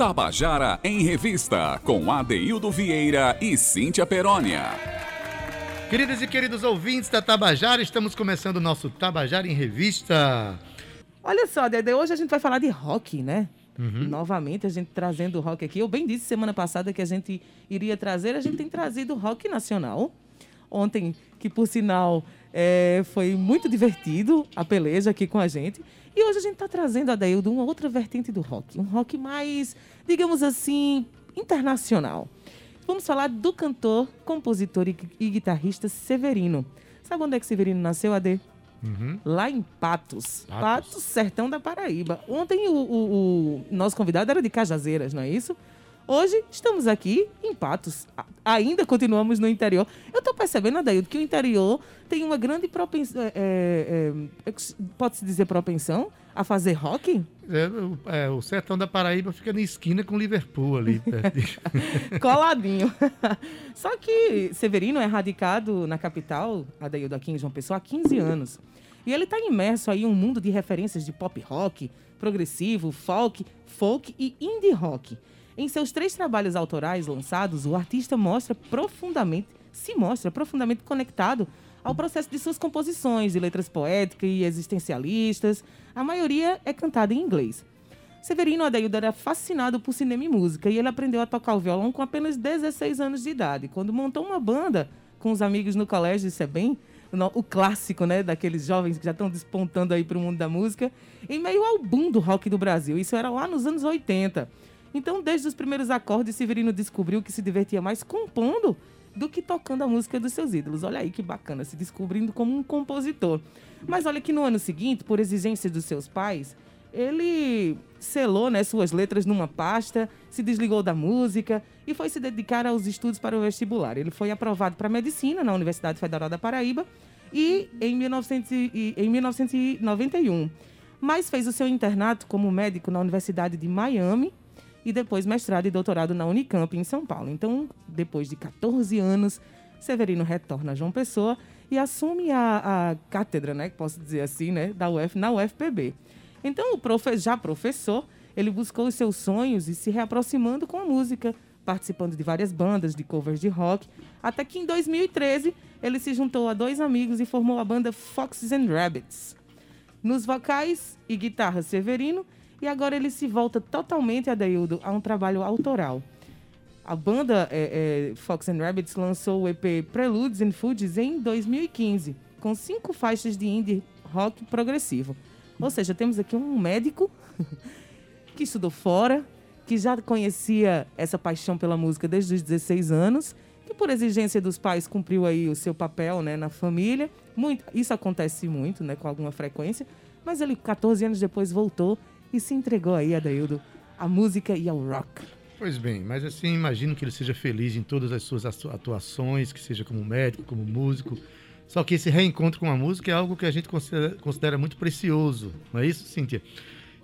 Tabajara em Revista, com Adeildo Vieira e Cíntia Perónia. Queridas e queridos ouvintes da Tabajara, estamos começando o nosso Tabajara em Revista. Olha só, Dede, hoje a gente vai falar de rock, né? Uhum. Novamente, a gente trazendo o rock aqui. Eu bem disse semana passada que a gente iria trazer, a gente tem trazido rock nacional. Ontem, que por sinal é, foi muito divertido a peleja aqui com a gente. E hoje a gente está trazendo, Adaildo, uma outra vertente do rock. Um rock mais, digamos assim, internacional. Vamos falar do cantor, compositor e, e guitarrista Severino. Sabe onde é que Severino nasceu, Ade? Uhum. Lá em Patos. Patos. Patos. sertão da Paraíba. Ontem o, o, o nosso convidado era de Cajazeiras, não é isso? Hoje estamos aqui em Patos. Ainda continuamos no interior. Eu estou percebendo, Adaildo, que o interior tem uma grande propensão. É, é, é, Pode-se dizer propensão a fazer rock? É, é, o sertão da Paraíba fica na esquina com Liverpool ali. Coladinho. Só que Severino é radicado na capital, Adaildo, aqui em João Pessoa, há 15 anos. E ele está imerso aí em um mundo de referências de pop rock, progressivo, folk, folk e indie rock. Em seus três trabalhos autorais lançados, o artista mostra profundamente, se mostra profundamente conectado ao processo de suas composições, de letras poéticas e existencialistas. A maioria é cantada em inglês. Severino Adaildo era fascinado por cinema e música e ele aprendeu a tocar o violão com apenas 16 anos de idade, quando montou uma banda com os amigos no colégio, isso é bem o clássico, né, daqueles jovens que já estão despontando aí para o mundo da música, em meio ao boom do rock do Brasil. Isso era lá nos anos 80. Então, desde os primeiros acordes, Severino descobriu que se divertia mais compondo do que tocando a música dos seus ídolos. Olha aí que bacana, se descobrindo como um compositor. Mas olha que no ano seguinte, por exigência dos seus pais, ele selou né, suas letras numa pasta, se desligou da música e foi se dedicar aos estudos para o vestibular. Ele foi aprovado para medicina na Universidade Federal da Paraíba e em, 1900, em 1991. Mas fez o seu internato como médico na Universidade de Miami e depois mestrado e doutorado na Unicamp, em São Paulo. Então, depois de 14 anos, Severino retorna a João Pessoa e assume a, a cátedra, né, posso dizer assim, né, da UF, na UFPB. Então, o profe, já professor, ele buscou os seus sonhos e se reaproximando com a música, participando de várias bandas de covers de rock, até que em 2013 ele se juntou a dois amigos e formou a banda Foxes and Rabbits. Nos vocais e guitarra Severino e agora ele se volta totalmente, Adaildo, a um trabalho autoral. A banda é, é, Fox and Rabbits lançou o EP Preludes and Foods em 2015, com cinco faixas de indie rock progressivo. Ou seja, temos aqui um médico que estudou fora, que já conhecia essa paixão pela música desde os 16 anos, que por exigência dos pais cumpriu aí o seu papel né, na família. Muito, isso acontece muito, né, com alguma frequência, mas ele 14 anos depois voltou e se entregou aí, Adaildo, à música e ao rock. Pois bem, mas assim, imagino que ele seja feliz em todas as suas atuações, que seja como médico, como músico. Só que esse reencontro com a música é algo que a gente considera, considera muito precioso, não é isso, Cíntia?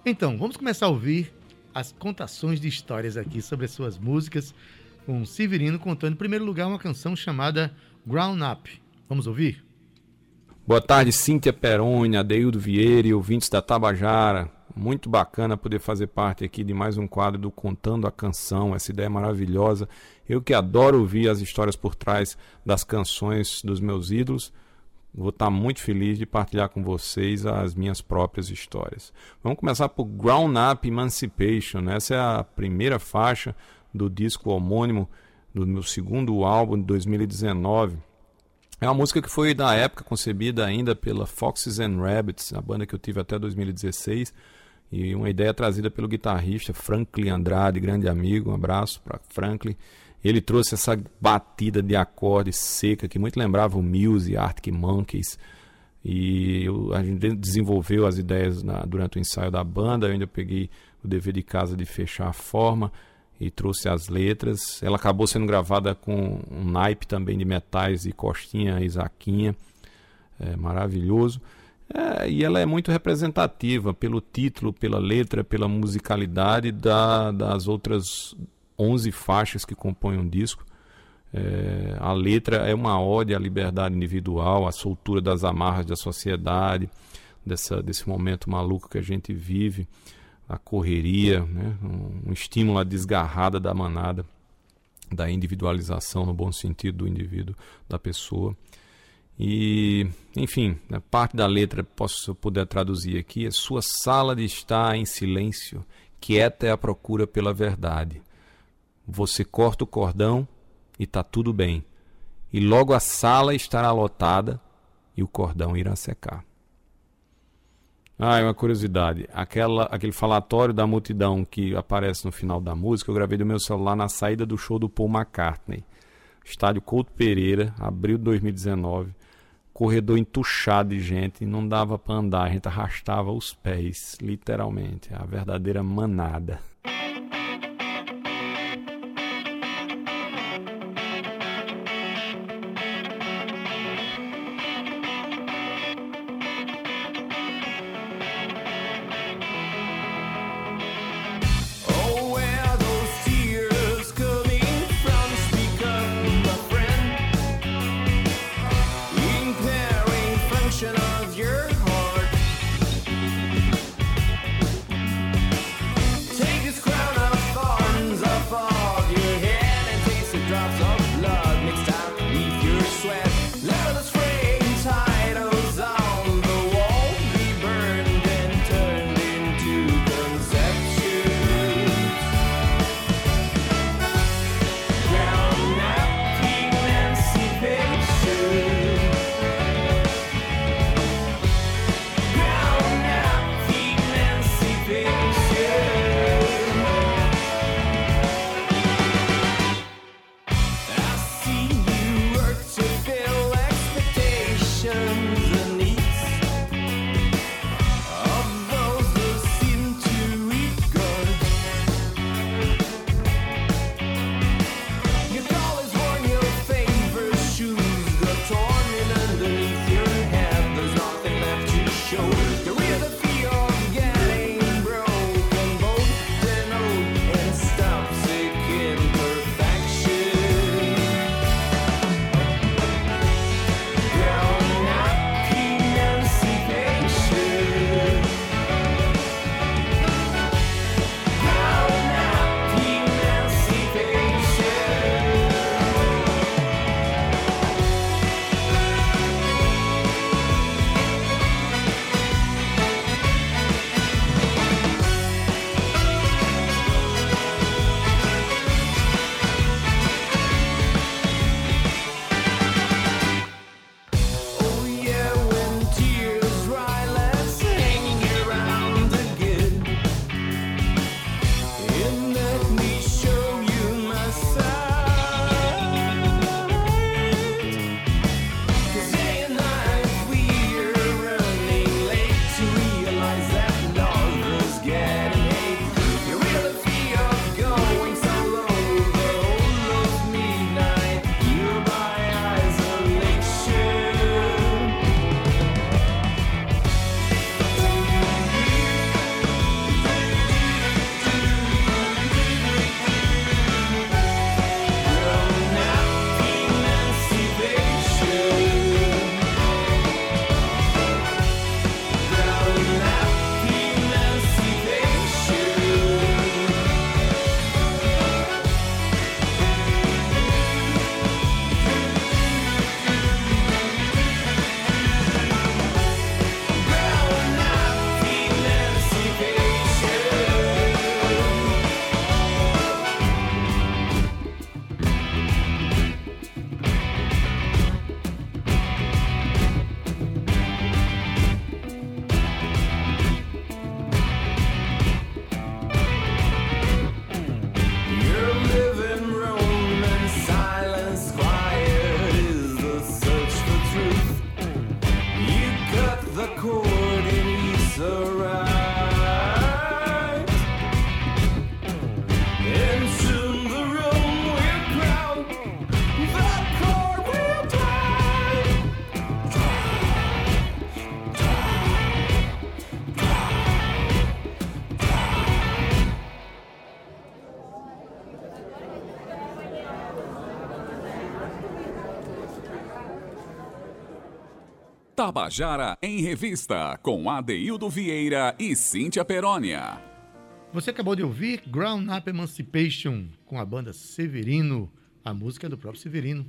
Então, vamos começar a ouvir as contações de histórias aqui sobre as suas músicas, com o Severino contando, em primeiro lugar, uma canção chamada Ground Up. Vamos ouvir? Boa tarde, Cíntia Peroni, Adeildo Vieira e ouvintes da Tabajara. Muito bacana poder fazer parte aqui de mais um quadro do Contando a Canção, essa ideia maravilhosa. Eu que adoro ouvir as histórias por trás das canções dos meus ídolos, vou estar muito feliz de partilhar com vocês as minhas próprias histórias. Vamos começar por Ground Up Emancipation. Essa é a primeira faixa do disco homônimo do meu segundo álbum de 2019. É uma música que foi da época concebida ainda pela Foxes and Rabbits, a banda que eu tive até 2016 e uma ideia trazida pelo guitarrista Franklin Andrade, grande amigo, um abraço para Franklin. Ele trouxe essa batida de acorde seca que muito lembrava o Muse, Arctic Monkeys. E eu, a gente desenvolveu as ideias na, durante o ensaio da banda. Eu ainda peguei o dever de casa de fechar a forma e trouxe as letras. Ela acabou sendo gravada com um naipe também de metais e Costinha e Zaquinha. É, maravilhoso. É, e ela é muito representativa pelo título, pela letra, pela musicalidade da, das outras 11 faixas que compõem um disco. É, a letra é uma ode à liberdade individual, à soltura das amarras da sociedade, dessa, desse momento maluco que a gente vive. a correria, né? um, um estímulo à desgarrada da manada, da individualização no bom sentido do indivíduo, da pessoa. E, enfim, parte da letra, posso, se eu puder traduzir aqui, é sua sala de estar em silêncio, quieta é a procura pela verdade. Você corta o cordão e está tudo bem. E logo a sala estará lotada e o cordão irá secar. Ah, é uma curiosidade. Aquela, aquele falatório da multidão que aparece no final da música, eu gravei do meu celular na saída do show do Paul McCartney. Estádio Couto Pereira, abril de 2019 corredor entuchado de gente, não dava para andar, a gente arrastava os pés, literalmente, a verdadeira manada. Tabajara em Revista, com Adeildo Vieira e Cíntia Perónia. Você acabou de ouvir Ground Up Emancipation com a banda Severino, a música é do próprio Severino.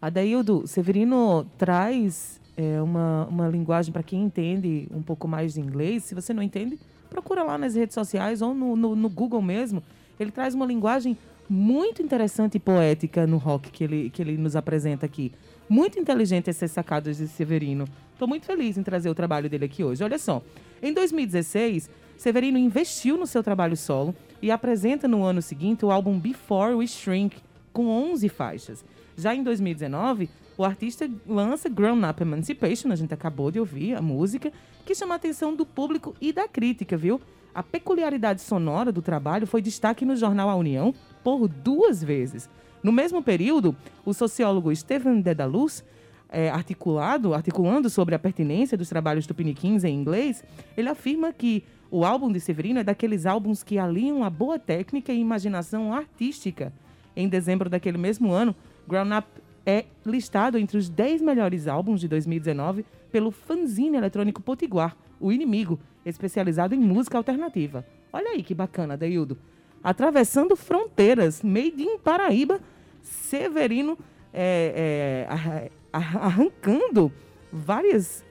Adaildo, Severino traz é, uma, uma linguagem para quem entende um pouco mais de inglês. Se você não entende, procura lá nas redes sociais ou no, no, no Google mesmo. Ele traz uma linguagem muito interessante e poética no rock que ele, que ele nos apresenta aqui. Muito inteligente essas sacadas de Severino. Estou muito feliz em trazer o trabalho dele aqui hoje. Olha só, em 2016, Severino investiu no seu trabalho solo e apresenta no ano seguinte o álbum Before We Shrink, com 11 faixas. Já em 2019, o artista lança Grown Up Emancipation, a gente acabou de ouvir a música, que chama a atenção do público e da crítica, viu? A peculiaridade sonora do trabalho foi destaque no jornal A União por duas vezes. No mesmo período, o sociólogo Stephen Dedalus é, articulado, articulando sobre a pertinência dos trabalhos tupiniquins em inglês, ele afirma que o álbum de Severino é daqueles álbuns que aliam a boa técnica e imaginação artística. Em dezembro daquele mesmo ano, Grown Up é listado entre os 10 melhores álbuns de 2019 pelo fanzine eletrônico Potiguar, O Inimigo, especializado em música alternativa. Olha aí que bacana, Deildo. Atravessando fronteiras, made in Paraíba, Severino é, é, arrancando várias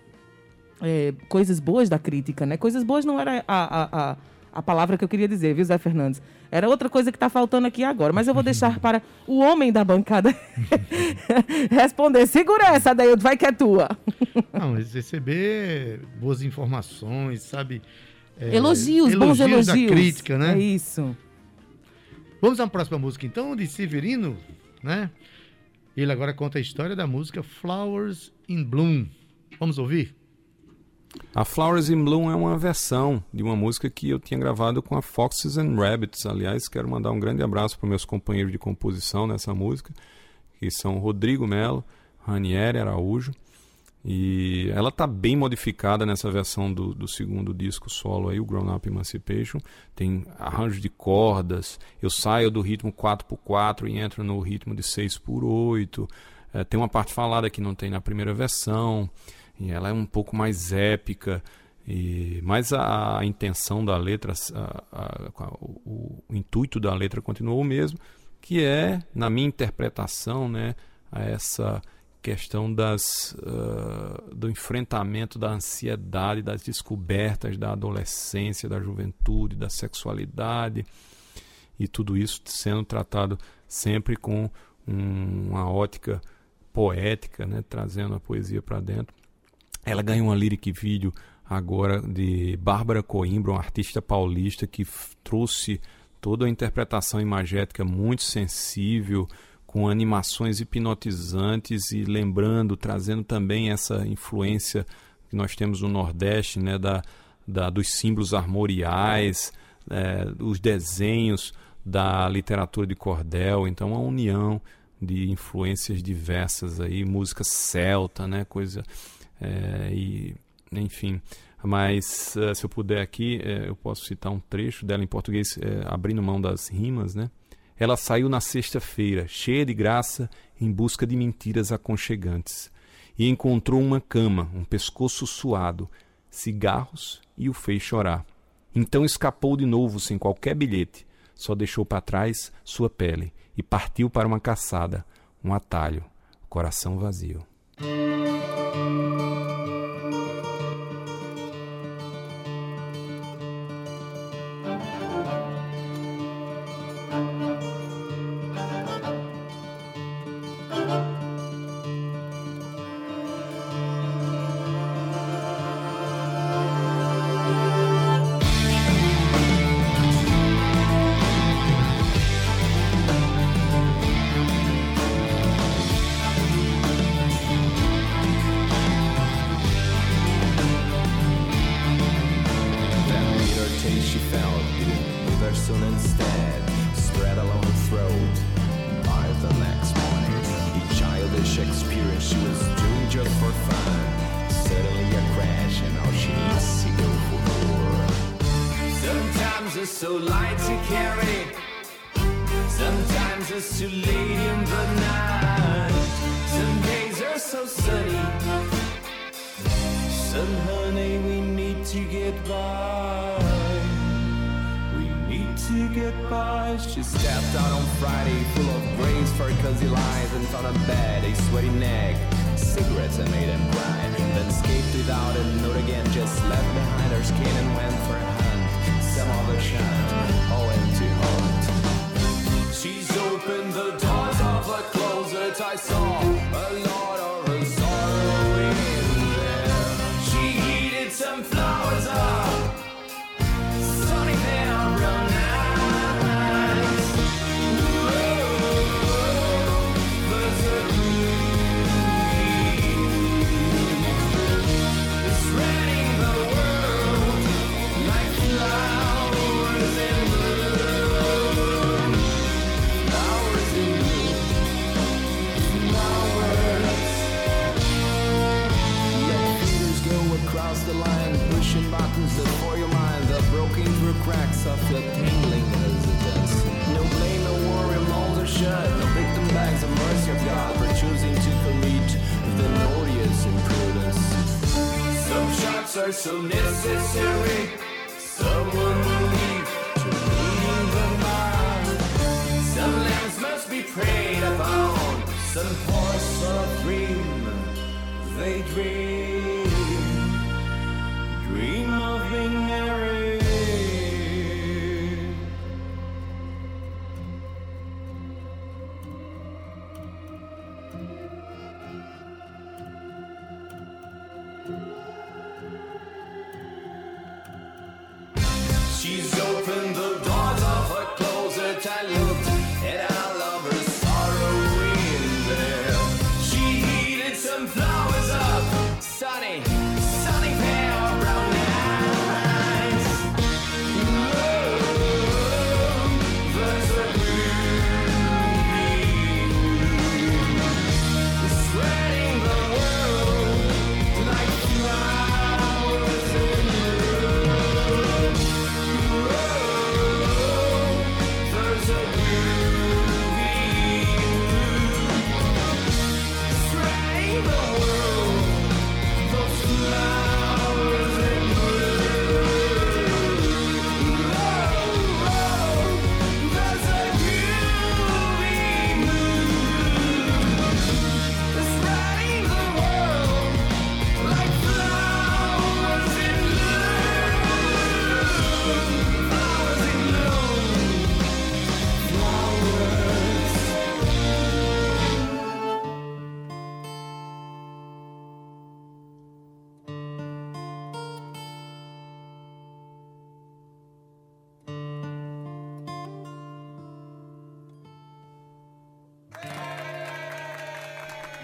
é, coisas boas da crítica, né? Coisas boas não era a, a, a, a, palavra que eu queria dizer, viu, Zé Fernandes? Era outra coisa que está faltando aqui agora, mas eu vou deixar para o homem da bancada responder. Segura essa daí, vai que é tua. não, mas receber boas informações, sabe? É, elogios, elogios, bons elogios. da crítica, né? É isso. Vamos à próxima música, então, de Severino, né? Ele agora conta a história da música Flowers in Bloom. Vamos ouvir? A Flowers in Bloom é uma versão de uma música que eu tinha gravado com a Foxes and Rabbits. Aliás, quero mandar um grande abraço para meus companheiros de composição nessa música, que são Rodrigo Melo, Ranieri Araújo e ela tá bem modificada nessa versão do, do segundo disco solo aí, o Grown Up Emancipation. Tem arranjo de cordas, eu saio do ritmo 4x4 e entro no ritmo de 6x8. É, tem uma parte falada que não tem na primeira versão, e ela é um pouco mais épica. E, mas a, a intenção da letra, a, a, o, o, intuito da letra continuou o mesmo, que é, na minha interpretação, né, essa questão das, uh, do enfrentamento da ansiedade, das descobertas da adolescência, da juventude, da sexualidade e tudo isso sendo tratado sempre com um, uma ótica poética, né, trazendo a poesia para dentro. Ela ganhou uma lyric vídeo agora de Bárbara Coimbra, uma artista paulista que trouxe toda a interpretação imagética muito sensível, com animações hipnotizantes e lembrando, trazendo também essa influência que nós temos no Nordeste, né, da, da dos símbolos armoriais, é, os desenhos da literatura de cordel, então a união de influências diversas aí, música celta, né, coisa é, e enfim. Mas uh, se eu puder aqui, uh, eu posso citar um trecho dela em português, uh, abrindo mão das rimas, né? Ela saiu na sexta-feira, cheia de graça, em busca de mentiras aconchegantes, e encontrou uma cama, um pescoço suado, cigarros e o fez chorar. Então escapou de novo sem qualquer bilhete, só deixou para trás sua pele e partiu para uma caçada, um atalho, coração vazio. Are so necessary. Someone will leave to lead the mind. Some lambs must be preyed upon. Some poor soul dream. They dream. Dream of being married.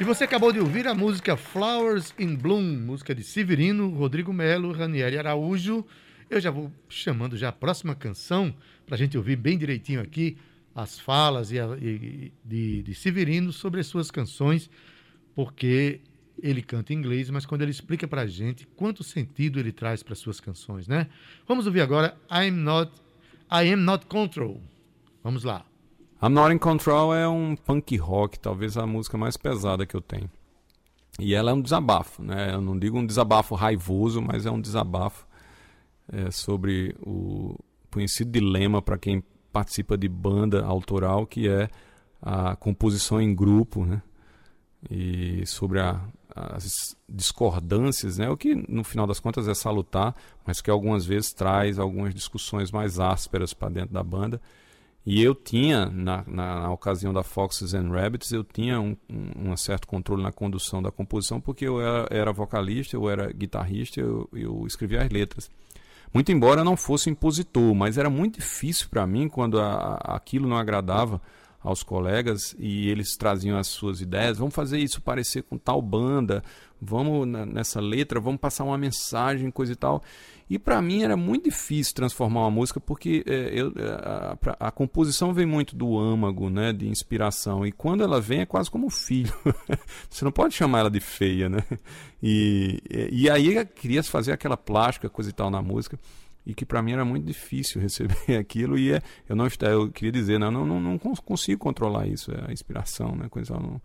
E você acabou de ouvir a música Flowers in Bloom, música de Severino, Rodrigo Melo, Ranieri Araújo. Eu já vou chamando já a próxima canção para a gente ouvir bem direitinho aqui as falas e a- e- de, de Severino sobre as suas canções, porque ele canta em inglês, mas quando ele explica para a gente quanto sentido ele traz para suas canções, né? Vamos ouvir agora I'm Not, I Am Not Control. Vamos lá. I'm Not in Control é um punk rock, talvez a música mais pesada que eu tenho. E ela é um desabafo, né? Eu não digo um desabafo raivoso, mas é um desabafo é, sobre o conhecido dilema para quem participa de banda autoral, que é a composição em grupo, né? E sobre a, as discordâncias, né? O que no final das contas é salutar, mas que algumas vezes traz algumas discussões mais ásperas para dentro da banda. E eu tinha, na, na, na ocasião da Foxes and Rabbits, eu tinha um, um, um certo controle na condução da composição, porque eu era, era vocalista, eu era guitarrista, eu, eu escrevia as letras. Muito embora eu não fosse impositor, mas era muito difícil para mim quando a, a, aquilo não agradava aos colegas e eles traziam as suas ideias. Vamos fazer isso parecer com tal banda, vamos na, nessa letra, vamos passar uma mensagem, coisa e tal. E para mim era muito difícil transformar uma música porque é, eu, a, a, a, composição vem muito do âmago, né, de inspiração. E quando ela vem é quase como um filho. Você não pode chamar ela de feia, né? E, e aí eu queria fazer aquela plástica, coisa e tal na música e que para mim era muito difícil receber aquilo e é, eu não eu queria dizer não não, não, não consigo controlar isso é a inspiração né coisa não,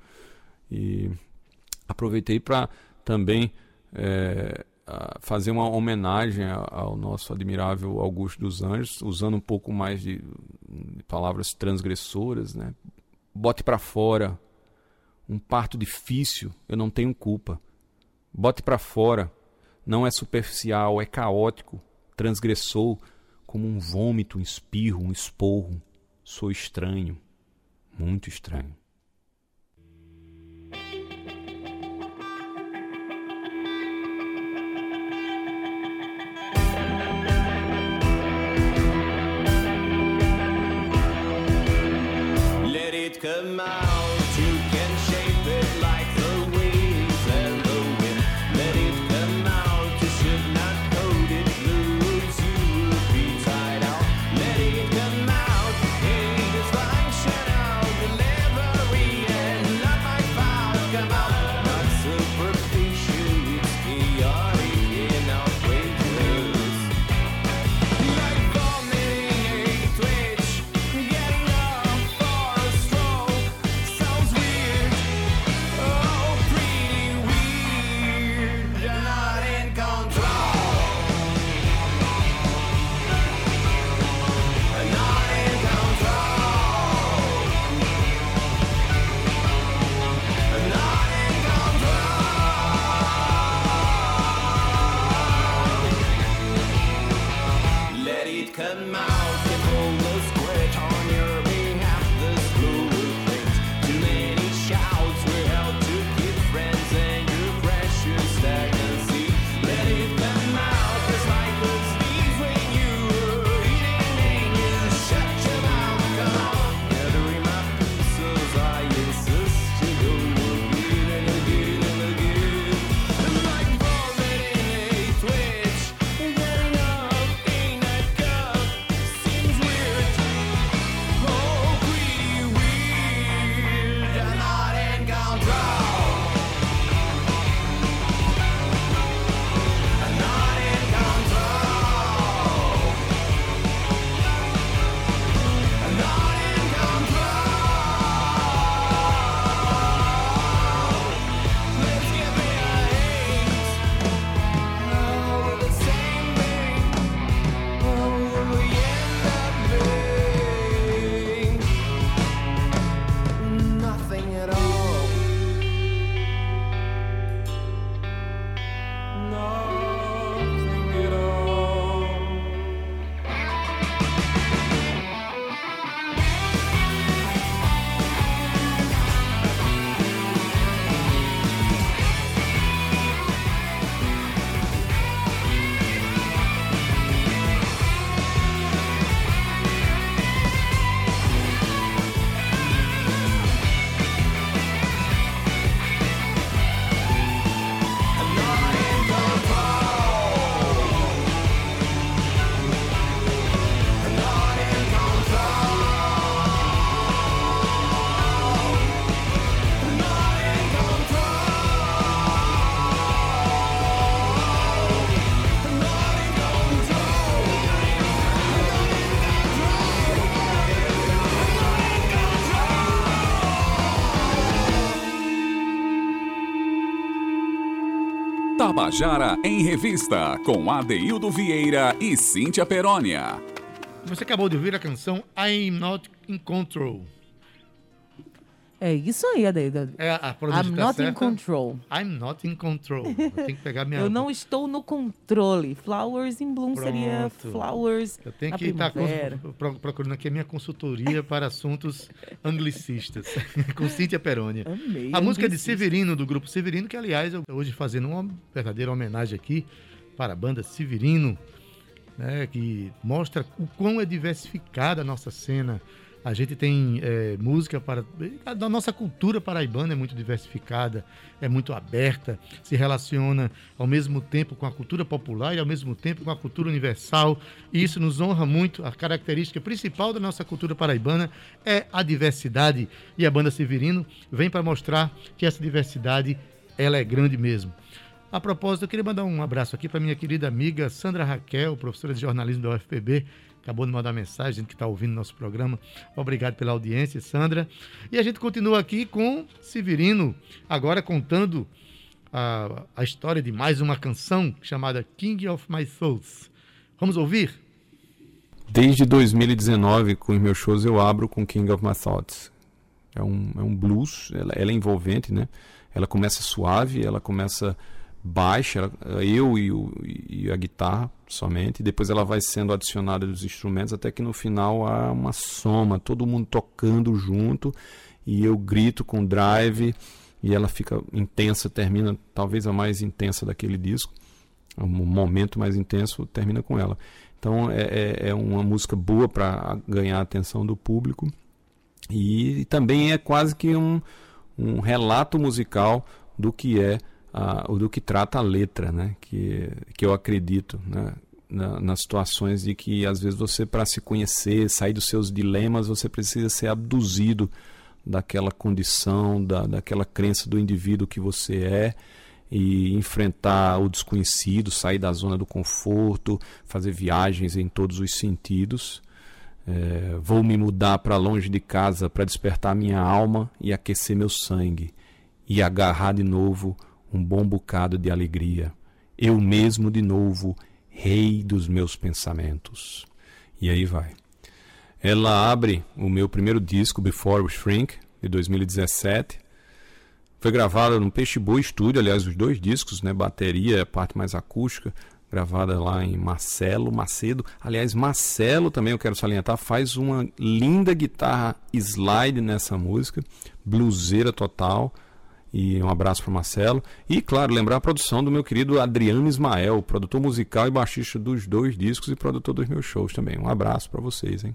e aproveitei para também é, fazer uma homenagem ao nosso admirável Augusto dos Anjos, usando um pouco mais de, de palavras transgressoras, né? Bote para fora um parto difícil, eu não tenho culpa. Bote para fora, não é superficial, é caótico, transgressou como um vômito, um espirro, um esporro. Sou estranho, muito estranho. Good my Tabajara em Revista, com Adeildo Vieira e Cíntia Perónia. Você acabou de ouvir a canção I'm Not in Control. É isso aí, Adeida. É, a I'm tá not certa. in control. I'm not in control. Eu tenho que pegar minha. Eu não estou no controle. Flowers in Bloom seria Pronto. flowers Eu tenho que estar primavera. procurando aqui a minha consultoria para assuntos anglicistas, com Cíntia Perônia. Amei. A música de. Severino, do grupo Severino, que aliás, eu hoje fazendo uma verdadeira homenagem aqui para a banda Severino, né, que mostra o quão é diversificada a nossa cena. A gente tem é, música para. A da nossa cultura paraibana é muito diversificada, é muito aberta, se relaciona ao mesmo tempo com a cultura popular e ao mesmo tempo com a cultura universal. E isso nos honra muito. A característica principal da nossa cultura paraibana é a diversidade. E a banda Severino vem para mostrar que essa diversidade ela é grande mesmo. A propósito, eu queria mandar um abraço aqui para minha querida amiga Sandra Raquel, professora de jornalismo da UFPB. Acabou de mandar mensagem, gente que está ouvindo nosso programa. Obrigado pela audiência, Sandra. E a gente continua aqui com Severino, agora contando a, a história de mais uma canção chamada King of My Souls. Vamos ouvir? Desde 2019, com os meus shows, eu abro com King of My Thoughts. É um, é um blues, ela, ela é envolvente, né? Ela começa suave, ela começa baixa, ela, eu e, o, e, a guitarra somente, depois ela vai sendo adicionada dos instrumentos, até que no final há uma soma, todo mundo tocando junto, e eu grito com drive, e ela fica intensa, termina talvez a mais intensa daquele disco, o momento mais intenso termina com ela. Então é, é, é uma música boa para ganhar a atenção do público e, também é quase que um, um relato musical do que é a, do que trata a letra, né? Que, que eu acredito, né? Na, nas situações de que às vezes você para se conhecer, sair dos seus dilemas, você precisa ser abduzido daquela condição, da, daquela crença do indivíduo que você é e enfrentar o desconhecido, sair da zona do conforto, fazer viagens em todos os sentidos. É, vou me mudar para longe de casa para despertar minha alma e aquecer meu sangue e agarrar de novo um bom bocado de alegria. Eu mesmo de novo, rei dos meus pensamentos. E aí vai. Ela abre o meu primeiro disco, Before We Shrink, de 2017, foi gravada no Peixe Boa Estúdio, aliás, os dois discos, né? Bateria, a parte mais acústica, gravada lá em Marcelo Macedo. Aliás, Marcelo também eu quero salientar, faz uma linda guitarra slide nessa música, bluseira total. E um abraço para Marcelo. E, claro, lembrar a produção do meu querido Adriano Ismael, produtor musical e baixista dos dois discos e produtor dos meus shows também. Um abraço para vocês, hein?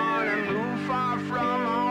gonna move far from home.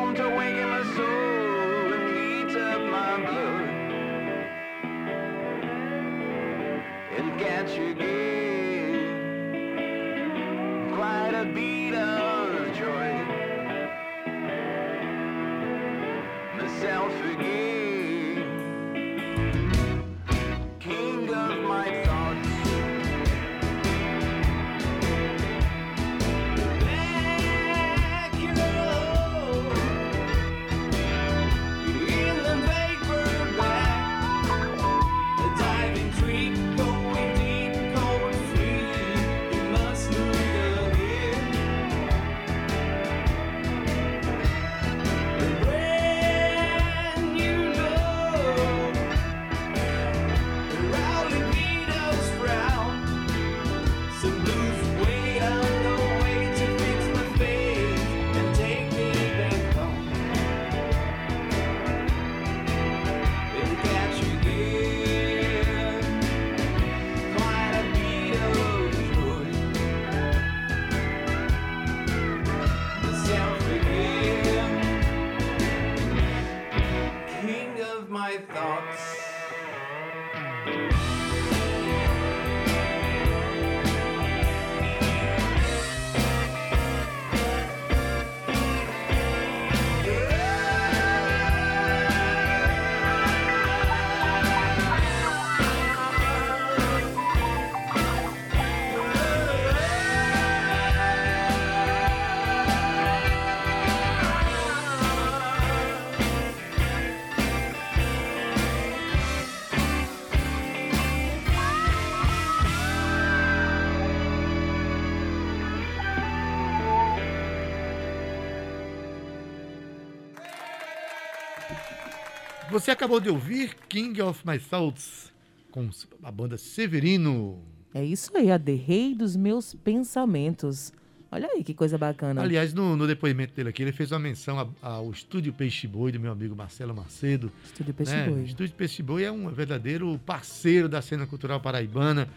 Você acabou de ouvir King of My Thoughts com a banda Severino. É isso aí, a de rei dos meus pensamentos. Olha aí que coisa bacana. Aliás, no, no depoimento dele aqui, ele fez uma menção ao Estúdio Peixe Boi do meu amigo Marcelo Macedo. Estúdio Peixe né? Boi. O Estúdio Peixe Boi é um verdadeiro parceiro da cena cultural paraibana.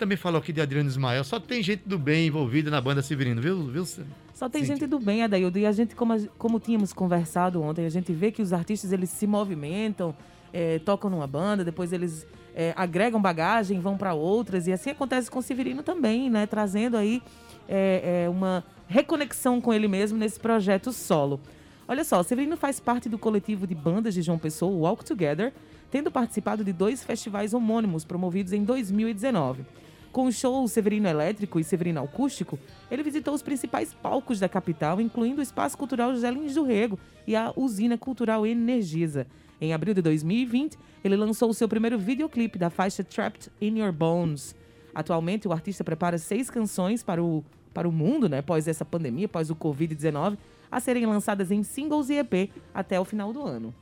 Também falou aqui de Adriano Ismael. Só tem gente do bem envolvida na banda Severino, viu? viu? Só tem gente do bem, Adaildo. E a gente, como, como tínhamos conversado ontem, a gente vê que os artistas eles se movimentam, eh, tocam numa banda, depois eles eh, agregam bagagem, vão para outras. E assim acontece com o Severino também, né? Trazendo aí eh, eh, uma reconexão com ele mesmo nesse projeto solo. Olha só, o Severino faz parte do coletivo de bandas de João Pessoa, Walk Together, tendo participado de dois festivais homônimos promovidos em 2019. Com o show Severino Elétrico e Severino Acústico, ele visitou os principais palcos da capital, incluindo o Espaço Cultural José Lins do Rego e a Usina Cultural Energisa. Em abril de 2020, ele lançou o seu primeiro videoclipe da faixa Trapped in Your Bones. Atualmente, o artista prepara seis canções para o, para o mundo, né, após essa pandemia, após o Covid-19, a serem lançadas em singles e EP até o final do ano.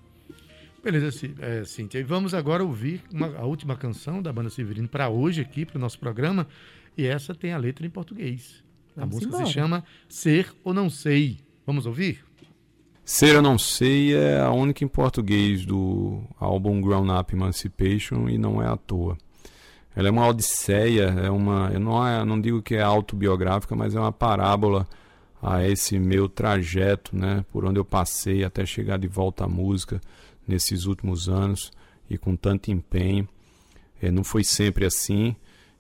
Beleza,Cí- é, Cíntia. E vamos agora ouvir uma- a última canção da banda Severino para hoje aqui, para o nosso programa. E essa tem a letra em português. a Vamos música embora. se chama Ser ou Não Sei. Vamos ouvir? Ser Eu Não Sei é a única em português do álbum Grown Up Emancipation e não é à toa. Ela é uma odisseia, é uma, eu não, é- não digo que é autobiográfica, mas é uma parábola a esse meu trajeto, né, por onde eu passei até chegar de volta à música nesses últimos anos e com tanto empenho. Eh, não foi sempre assim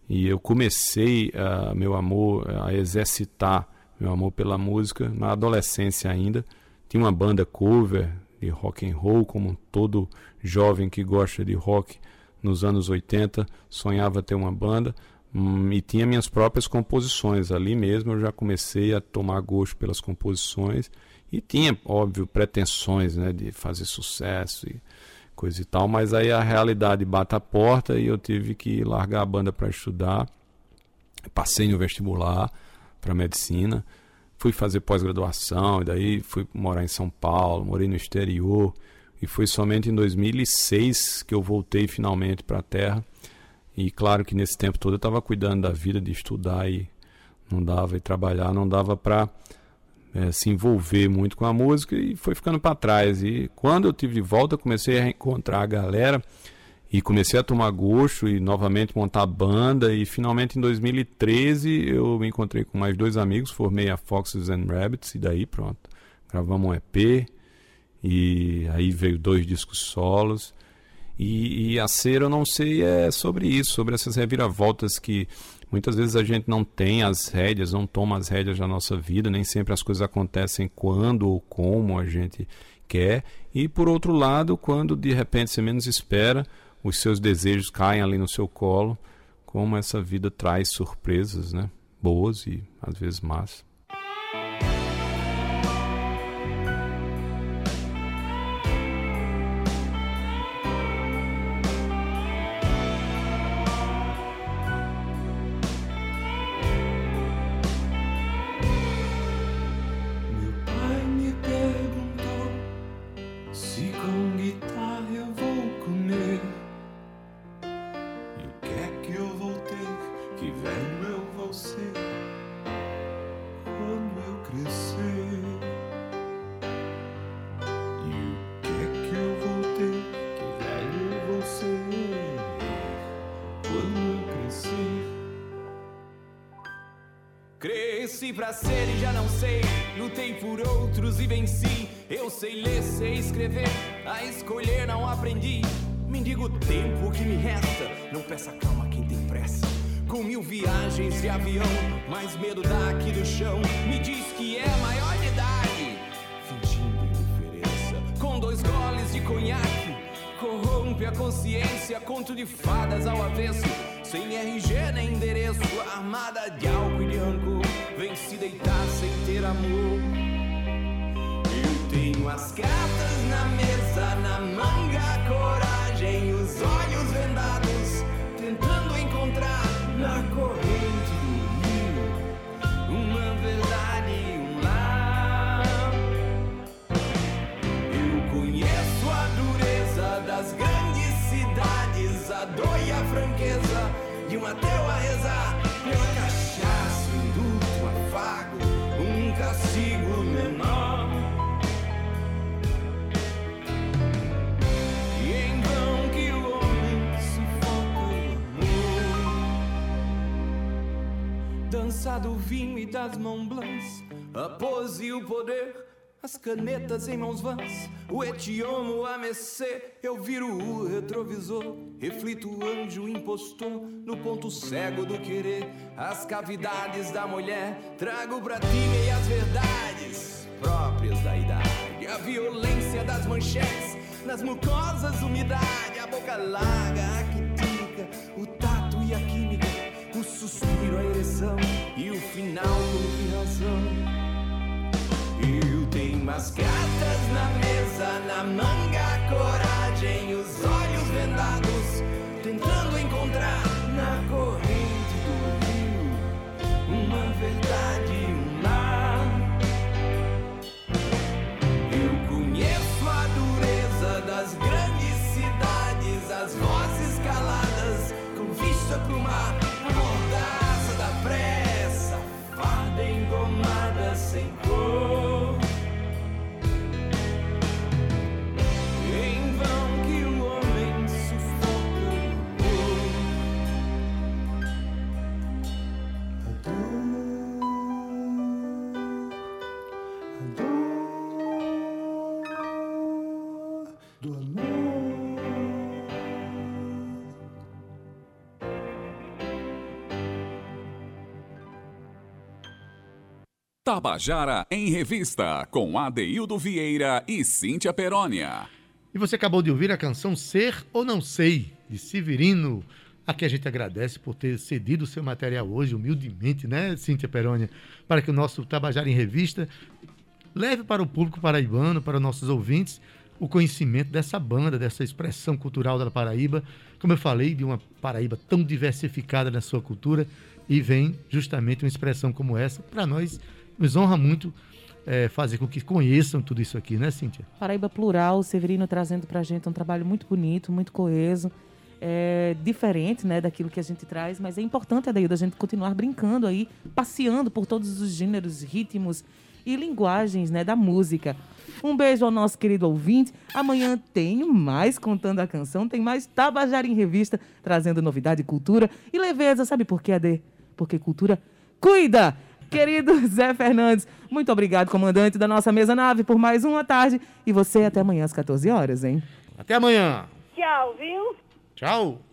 e eu comecei ah, meu amor a exercitar meu amor pela música na adolescência ainda. Tinha uma banda cover de rock and roll, como todo jovem que gosta de rock nos anos 80 sonhava ter uma banda. Hum, e tinha minhas próprias composições. Ali mesmo eu já comecei a tomar gosto pelas composições e tinha, óbvio, pretensões né, de fazer sucesso e coisa e tal, mas aí a realidade bate a porta e eu tive que largar a banda para estudar. Passei no vestibular para medicina, fui fazer pós-graduação, e daí fui morar em São Paulo, morei no exterior, e foi somente em 2006 que eu voltei finalmente para a Terra. E claro que nesse tempo todo eu estava cuidando da vida, de estudar e não dava e trabalhar, não dava para eh, se envolver muito com a música e foi ficando para trás. E quando eu tive de volta, comecei a reencontrar a galera e comecei a tomar gosto e novamente montar banda. E finalmente em 2013 eu me encontrei com mais dois amigos, formei a Foxes and Rabbits e daí pronto, gravamos um EP e aí veio dois discos solos. E, e a cera, eu não sei, é sobre isso, sobre essas reviravoltas que muitas vezes a gente não tem as rédeas, não toma as rédeas da nossa vida, nem sempre as coisas acontecem quando ou como a gente quer. E por outro lado, quando de repente você menos espera, os seus desejos caem ali no seu colo, como essa vida traz surpresas, né? Boas e às vezes más. Aprendi. Mendigo o tempo que me resta. Não peça calma quem tem pressa. Com mil viagens de avião, mais medo daqui do chão. Me diz que é maior de idade. Fingindo indiferença. Com dois goles de conhaque. Corrompe a consciência, conto de fadas ao avesso. Sem RG nem endereço, armada de álcool e de rancor. Vem se deitar sem ter amor. Tenho as cartas na mesa, na manga, a coragem, os olhos vendados, tentando encontrar na corrente do rio uma verdade, um lar. Eu conheço a dureza das grandes cidades, a dor e a franqueza de um ateu a rezar Dança do vinho e das mãos blancs, a pose e o poder. As canetas em mãos vãs, o etiomo a mexer, eu viro o retrovisor, reflito o anjo impostor no ponto cego do querer, as cavidades da mulher, trago pra ti meias verdades próprias da idade, a violência das manchetes, nas mucosas umidade, a boca larga, a quitica, o tato e a química, suspiro, a ereção e o final como que razão. Eu tenho as cartas na mesa, na manga, coragem, os olhos Tabajara em Revista, com Adeildo Vieira e Cíntia Perónia. E você acabou de ouvir a canção Ser ou Não Sei, de Severino. Aqui a gente agradece por ter cedido o seu material hoje, humildemente, né, Cíntia Perônia, para que o nosso Tabajara em Revista leve para o público paraibano, para os nossos ouvintes, o conhecimento dessa banda, dessa expressão cultural da Paraíba. Como eu falei, de uma Paraíba tão diversificada na sua cultura, e vem justamente uma expressão como essa, para nós, nos honra muito eh, fazer com que conheçam tudo isso aqui, né, Cíntia? Paraíba Plural, Severino trazendo pra gente um trabalho muito bonito, muito coeso, é, diferente né, daquilo que a gente traz, mas é importante, Adaildo, a gente continuar brincando aí, passeando por todos os gêneros, ritmos e linguagens né, da música. Um beijo ao nosso querido ouvinte. Amanhã tem mais Contando a Canção, tem mais Tabajara em Revista, trazendo novidade, cultura e leveza. Sabe por quê, Ade? Porque cultura cuida! Querido Zé Fernandes, muito obrigado, comandante da nossa mesa nave, por mais uma tarde. E você até amanhã às 14 horas, hein? Até amanhã! tchau, viu? Tchau.